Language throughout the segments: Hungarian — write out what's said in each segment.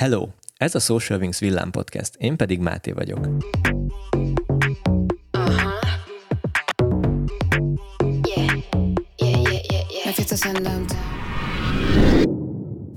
Hello! Ez a Social Wings Villám Podcast, én pedig Máté vagyok.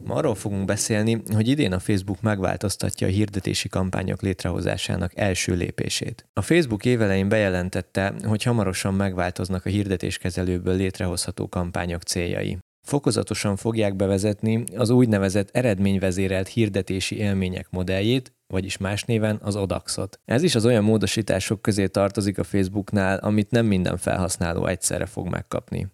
Ma arról fogunk beszélni, hogy idén a Facebook megváltoztatja a hirdetési kampányok létrehozásának első lépését. A Facebook évelején bejelentette, hogy hamarosan megváltoznak a hirdetéskezelőből létrehozható kampányok céljai. Fokozatosan fogják bevezetni az úgynevezett eredményvezérelt hirdetési élmények modelljét, vagyis más néven az ODAX-ot. Ez is az olyan módosítások közé tartozik a Facebooknál, amit nem minden felhasználó egyszerre fog megkapni.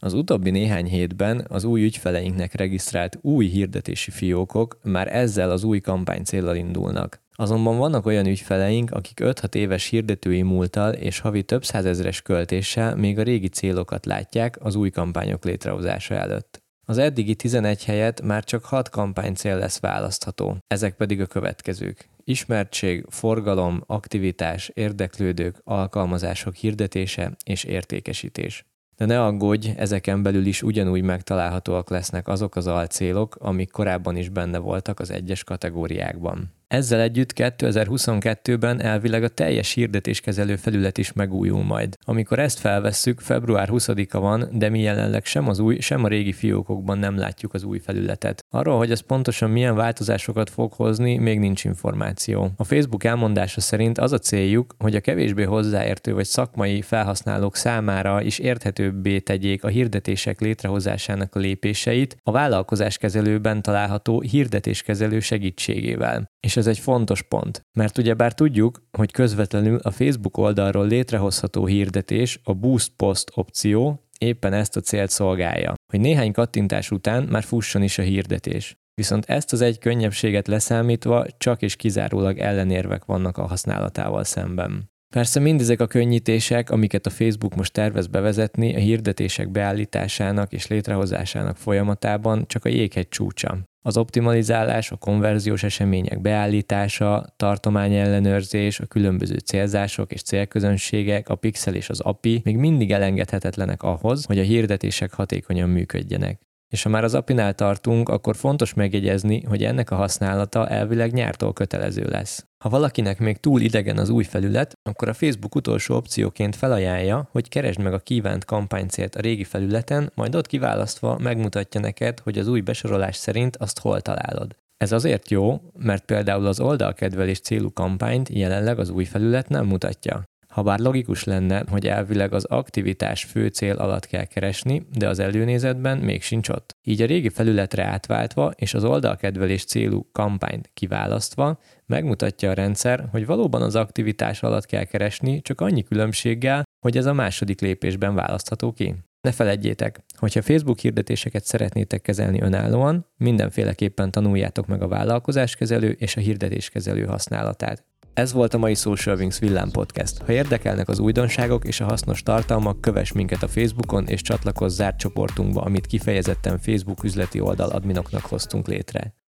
Az utóbbi néhány hétben az új ügyfeleinknek regisztrált új hirdetési fiókok már ezzel az új kampány célral indulnak. Azonban vannak olyan ügyfeleink, akik 5-6 éves hirdetői múltal és havi több százezres költéssel még a régi célokat látják az új kampányok létrehozása előtt. Az eddigi 11 helyet már csak 6 kampánycél lesz választható, ezek pedig a következők. Ismertség, forgalom, aktivitás, érdeklődők, alkalmazások hirdetése és értékesítés. De ne aggódj, ezeken belül is ugyanúgy megtalálhatóak lesznek azok az alcélok, amik korábban is benne voltak az egyes kategóriákban. Ezzel együtt 2022-ben elvileg a teljes hirdetéskezelő felület is megújul majd. Amikor ezt felvesszük, február 20-a van, de mi jelenleg sem az új, sem a régi fiókokban nem látjuk az új felületet. Arról, hogy ez pontosan milyen változásokat fog hozni, még nincs információ. A Facebook elmondása szerint az a céljuk, hogy a kevésbé hozzáértő vagy szakmai felhasználók számára is érthetőbbé tegyék a hirdetések létrehozásának a lépéseit a vállalkozáskezelőben található hirdetéskezelő segítségével. És ez egy fontos pont, mert ugyebár tudjuk, hogy közvetlenül a Facebook oldalról létrehozható hirdetés, a Boost Post opció éppen ezt a célt szolgálja, hogy néhány kattintás után már fusson is a hirdetés. Viszont ezt az egy könnyebbséget leszámítva csak és kizárólag ellenérvek vannak a használatával szemben. Persze mindezek a könnyítések, amiket a Facebook most tervez bevezetni a hirdetések beállításának és létrehozásának folyamatában csak a jéghegy csúcsa. Az optimalizálás, a konverziós események beállítása, tartományellenőrzés, a különböző célzások és célközönségek, a pixel és az API még mindig elengedhetetlenek ahhoz, hogy a hirdetések hatékonyan működjenek. És ha már az API-nál tartunk, akkor fontos megjegyezni, hogy ennek a használata elvileg nyártól kötelező lesz. Ha valakinek még túl idegen az új felület, akkor a Facebook utolsó opcióként felajánlja, hogy keresd meg a kívánt kampánycélt a régi felületen, majd ott kiválasztva megmutatja neked, hogy az új besorolás szerint azt hol találod. Ez azért jó, mert például az oldalkedvelés célú kampányt jelenleg az új felület nem mutatja. Habár logikus lenne, hogy elvileg az aktivitás fő cél alatt kell keresni, de az előnézetben még sincs ott. Így a régi felületre átváltva és az oldalkedvelés célú kampányt kiválasztva megmutatja a rendszer, hogy valóban az aktivitás alatt kell keresni, csak annyi különbséggel, hogy ez a második lépésben választható ki. Ne feledjétek, hogyha Facebook hirdetéseket szeretnétek kezelni önállóan, mindenféleképpen tanuljátok meg a vállalkozáskezelő és a hirdetéskezelő használatát. Ez volt a mai Social Wings Villám Podcast. Ha érdekelnek az újdonságok és a hasznos tartalmak, kövess minket a Facebookon és csatlakozz zárt csoportunkba, amit kifejezetten Facebook üzleti oldal adminoknak hoztunk létre.